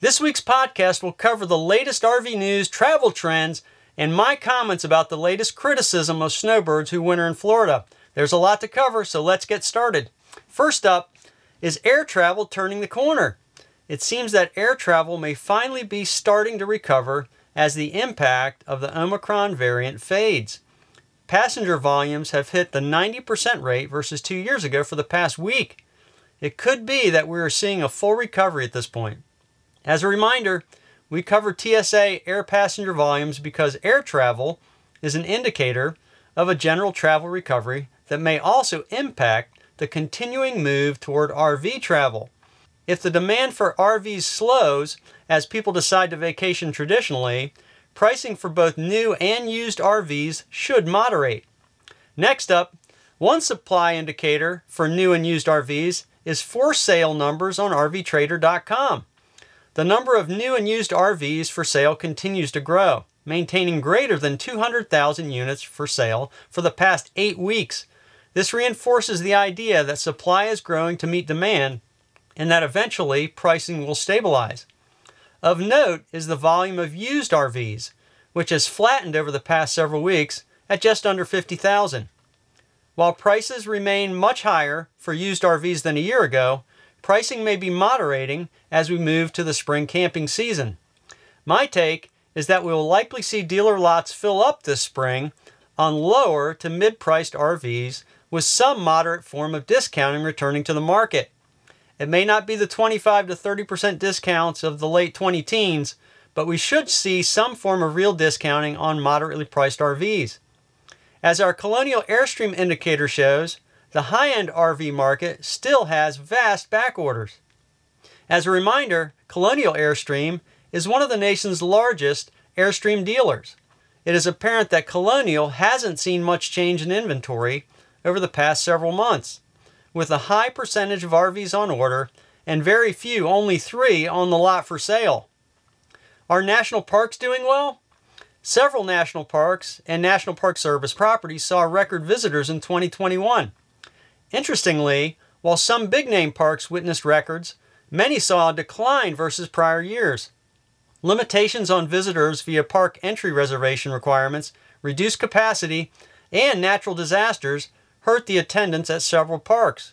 This week's podcast will cover the latest RV news, travel trends, and my comments about the latest criticism of snowbirds who winter in Florida. There's a lot to cover, so let's get started. First up is air travel turning the corner. It seems that air travel may finally be starting to recover as the impact of the Omicron variant fades. Passenger volumes have hit the 90% rate versus two years ago for the past week. It could be that we are seeing a full recovery at this point. As a reminder, we cover TSA air passenger volumes because air travel is an indicator of a general travel recovery that may also impact the continuing move toward RV travel. If the demand for RVs slows as people decide to vacation traditionally, pricing for both new and used RVs should moderate. Next up, one supply indicator for new and used RVs is for sale numbers on RVTrader.com. The number of new and used RVs for sale continues to grow, maintaining greater than 200,000 units for sale for the past eight weeks. This reinforces the idea that supply is growing to meet demand and that eventually pricing will stabilize. Of note is the volume of used RVs, which has flattened over the past several weeks at just under 50,000. While prices remain much higher for used RVs than a year ago, pricing may be moderating as we move to the spring camping season. My take is that we will likely see dealer lots fill up this spring on lower to mid priced RVs with some moderate form of discounting returning to the market. It may not be the 25 to 30% discounts of the late 20 teens, but we should see some form of real discounting on moderately priced RVs. As our Colonial Airstream indicator shows, the high end RV market still has vast back orders. As a reminder, Colonial Airstream is one of the nation's largest Airstream dealers. It is apparent that Colonial hasn't seen much change in inventory over the past several months with a high percentage of RVs on order and very few, only three, on the lot for sale. Are national parks doing well? Several national parks and National Park Service properties saw record visitors in 2021. Interestingly, while some big name parks witnessed records, many saw a decline versus prior years. Limitations on visitors via park entry reservation requirements, reduced capacity, and natural disasters hurt the attendance at several parks.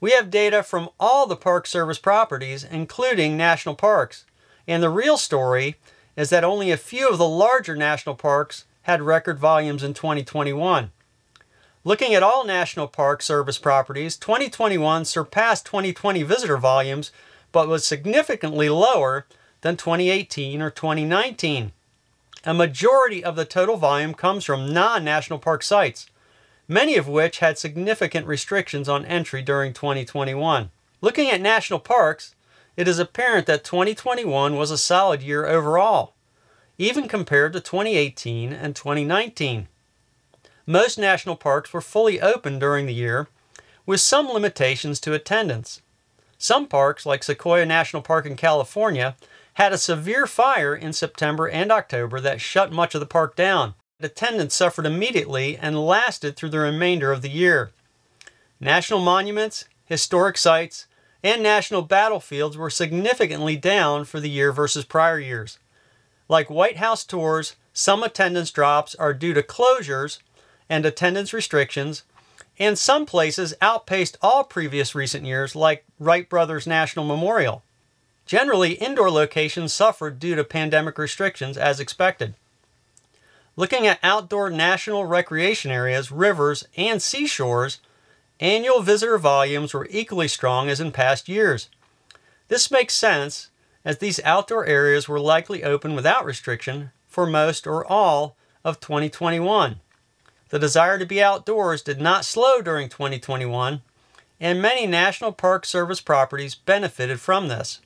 We have data from all the Park Service properties, including national parks, and the real story is that only a few of the larger national parks had record volumes in 2021. Looking at all National Park Service properties, 2021 surpassed 2020 visitor volumes but was significantly lower than 2018 or 2019. A majority of the total volume comes from non national park sites many of which had significant restrictions on entry during 2021. Looking at national parks, it is apparent that 2021 was a solid year overall, even compared to 2018 and 2019. Most national parks were fully open during the year, with some limitations to attendance. Some parks, like Sequoia National Park in California, had a severe fire in September and October that shut much of the park down, attendance suffered immediately and lasted through the remainder of the year. National monuments, historic sites, and national battlefields were significantly down for the year versus prior years. Like White House tours, some attendance drops are due to closures and attendance restrictions, and some places outpaced all previous recent years, like Wright Brothers National Memorial. Generally, indoor locations suffered due to pandemic restrictions as expected. Looking at outdoor national recreation areas, rivers, and seashores, annual visitor volumes were equally strong as in past years. This makes sense as these outdoor areas were likely open without restriction for most or all of 2021. The desire to be outdoors did not slow during 2021, and many National Park Service properties benefited from this.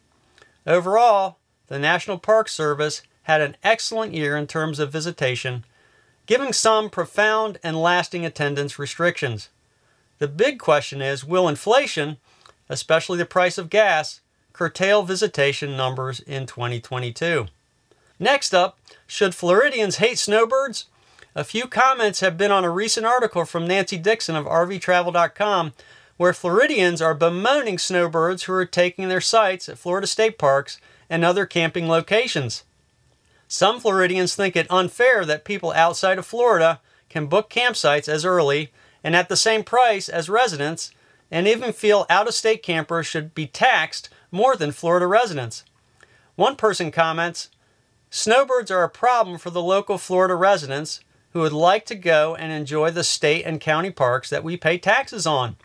Overall, the National Park Service had an excellent year in terms of visitation, giving some profound and lasting attendance restrictions. The big question is will inflation, especially the price of gas, curtail visitation numbers in 2022? Next up, should Floridians hate snowbirds? A few comments have been on a recent article from Nancy Dixon of RVTravel.com where Floridians are bemoaning snowbirds who are taking their sites at Florida state parks and other camping locations. Some Floridians think it unfair that people outside of Florida can book campsites as early and at the same price as residents, and even feel out of state campers should be taxed more than Florida residents. One person comments Snowbirds are a problem for the local Florida residents who would like to go and enjoy the state and county parks that we pay taxes on.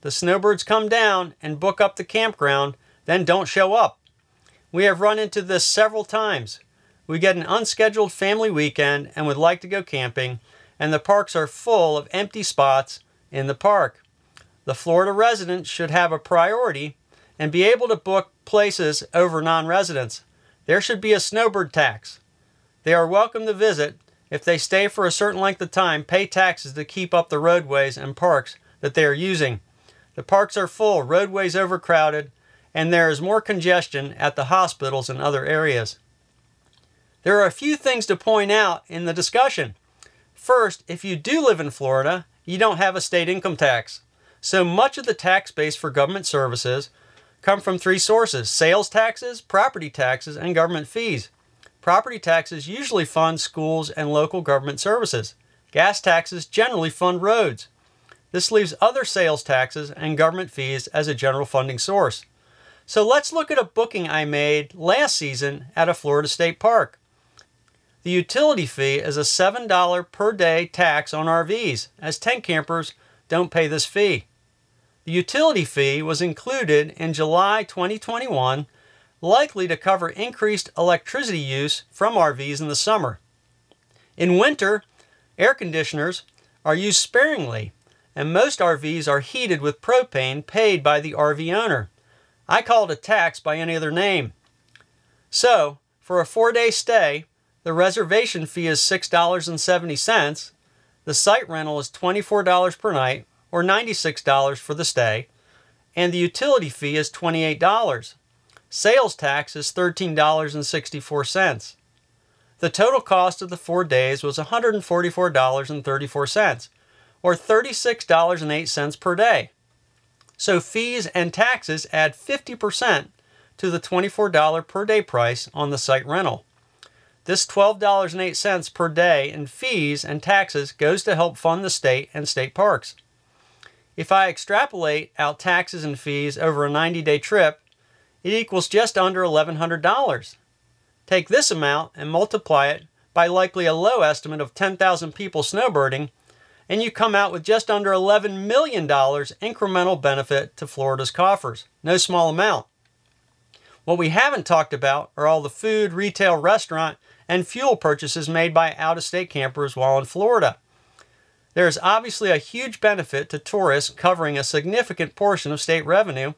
The snowbirds come down and book up the campground, then don't show up. We have run into this several times. We get an unscheduled family weekend and would like to go camping, and the parks are full of empty spots in the park. The Florida residents should have a priority and be able to book places over non residents. There should be a snowbird tax. They are welcome to visit. If they stay for a certain length of time, pay taxes to keep up the roadways and parks that they are using. The parks are full, roadways overcrowded, and there is more congestion at the hospitals and other areas. There are a few things to point out in the discussion. First, if you do live in Florida, you don't have a state income tax. So much of the tax base for government services come from three sources sales taxes, property taxes, and government fees. Property taxes usually fund schools and local government services. Gas taxes generally fund roads. This leaves other sales taxes and government fees as a general funding source. So let's look at a booking I made last season at a Florida state park. The utility fee is a $7 per day tax on RVs, as tent campers don't pay this fee. The utility fee was included in July 2021, likely to cover increased electricity use from RVs in the summer. In winter, air conditioners are used sparingly, and most RVs are heated with propane paid by the RV owner. I call it a tax by any other name. So, for a four day stay, the reservation fee is $6.70, the site rental is $24 per night, or $96 for the stay, and the utility fee is $28. Sales tax is $13.64. The total cost of the four days was $144.34, or $36.08 per day. So fees and taxes add 50% to the $24 per day price on the site rental. This $12.08 per day in fees and taxes goes to help fund the state and state parks. If I extrapolate out taxes and fees over a 90 day trip, it equals just under $1,100. Take this amount and multiply it by likely a low estimate of 10,000 people snowbirding, and you come out with just under $11 million incremental benefit to Florida's coffers. No small amount. What we haven't talked about are all the food, retail, restaurant, and fuel purchases made by out of state campers while in Florida. There is obviously a huge benefit to tourists covering a significant portion of state revenue,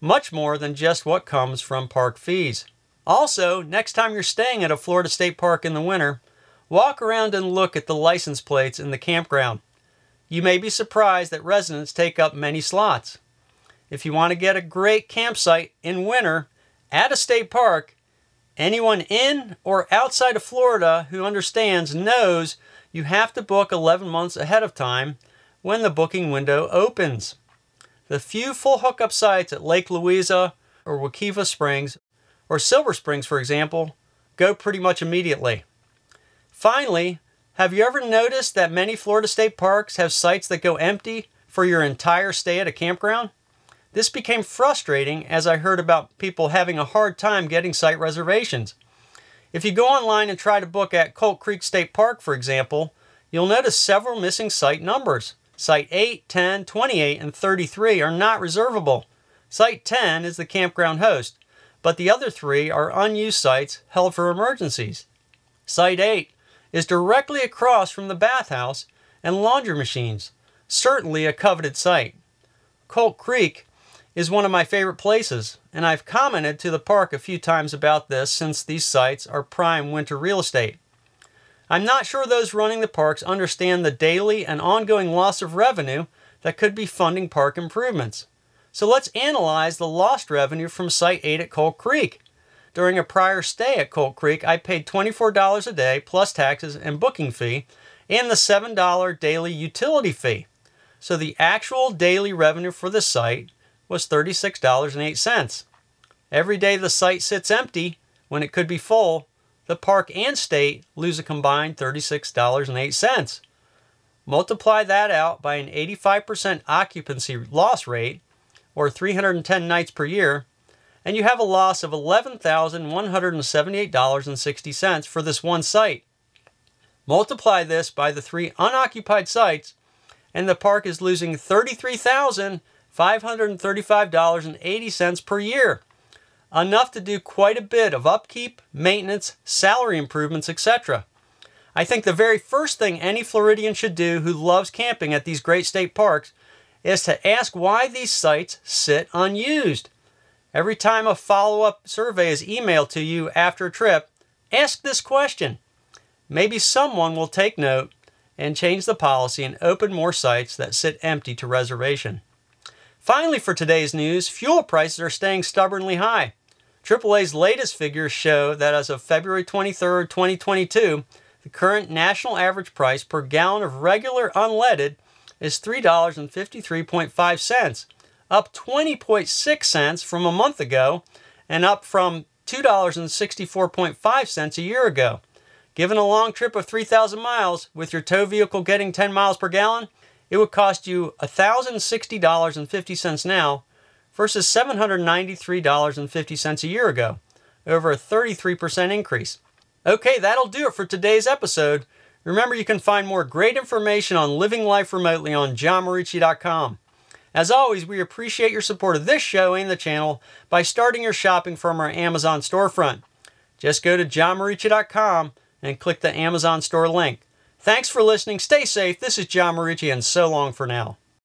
much more than just what comes from park fees. Also, next time you're staying at a Florida state park in the winter, walk around and look at the license plates in the campground. You may be surprised that residents take up many slots. If you want to get a great campsite in winter at a state park, anyone in or outside of Florida who understands knows you have to book 11 months ahead of time when the booking window opens. The few full hookup sites at Lake Louisa or Wekiva Springs or Silver Springs, for example, go pretty much immediately. Finally, have you ever noticed that many Florida state parks have sites that go empty for your entire stay at a campground? This became frustrating as I heard about people having a hard time getting site reservations. If you go online and try to book at Colt Creek State Park, for example, you'll notice several missing site numbers. Site 8, 10, 28, and 33 are not reservable. Site 10 is the campground host, but the other three are unused sites held for emergencies. Site 8 is directly across from the bathhouse and laundry machines, certainly a coveted site. Colt Creek is one of my favorite places, and I've commented to the park a few times about this since these sites are prime winter real estate. I'm not sure those running the parks understand the daily and ongoing loss of revenue that could be funding park improvements. So let's analyze the lost revenue from Site 8 at Colt Creek. During a prior stay at Colt Creek, I paid $24 a day plus taxes and booking fee and the $7 daily utility fee. So the actual daily revenue for the site was $36.08. Every day the site sits empty when it could be full, the park and state lose a combined $36.08. Multiply that out by an 85% occupancy loss rate, or 310 nights per year, and you have a loss of $11,178.60 for this one site. Multiply this by the three unoccupied sites, and the park is losing $33,535.80 per year. Enough to do quite a bit of upkeep, maintenance, salary improvements, etc. I think the very first thing any Floridian should do who loves camping at these great state parks is to ask why these sites sit unused. Every time a follow up survey is emailed to you after a trip, ask this question. Maybe someone will take note and change the policy and open more sites that sit empty to reservation. Finally, for today's news, fuel prices are staying stubbornly high. AAA's latest figures show that as of February 23, 2022, the current national average price per gallon of regular unleaded is $3.53.5, up 20.6 cents from a month ago and up from $2.64.5 a year ago. Given a long trip of 3,000 miles with your tow vehicle getting 10 miles per gallon, it would cost you $1,060.50 now versus $793.50 a year ago, over a 33% increase. Okay, that'll do it for today's episode. Remember, you can find more great information on living life remotely on johnmarici.com. As always, we appreciate your support of this show and the channel by starting your shopping from our Amazon storefront. Just go to johnmarici.com and click the Amazon store link. Thanks for listening. Stay safe. This is John Marici, and so long for now.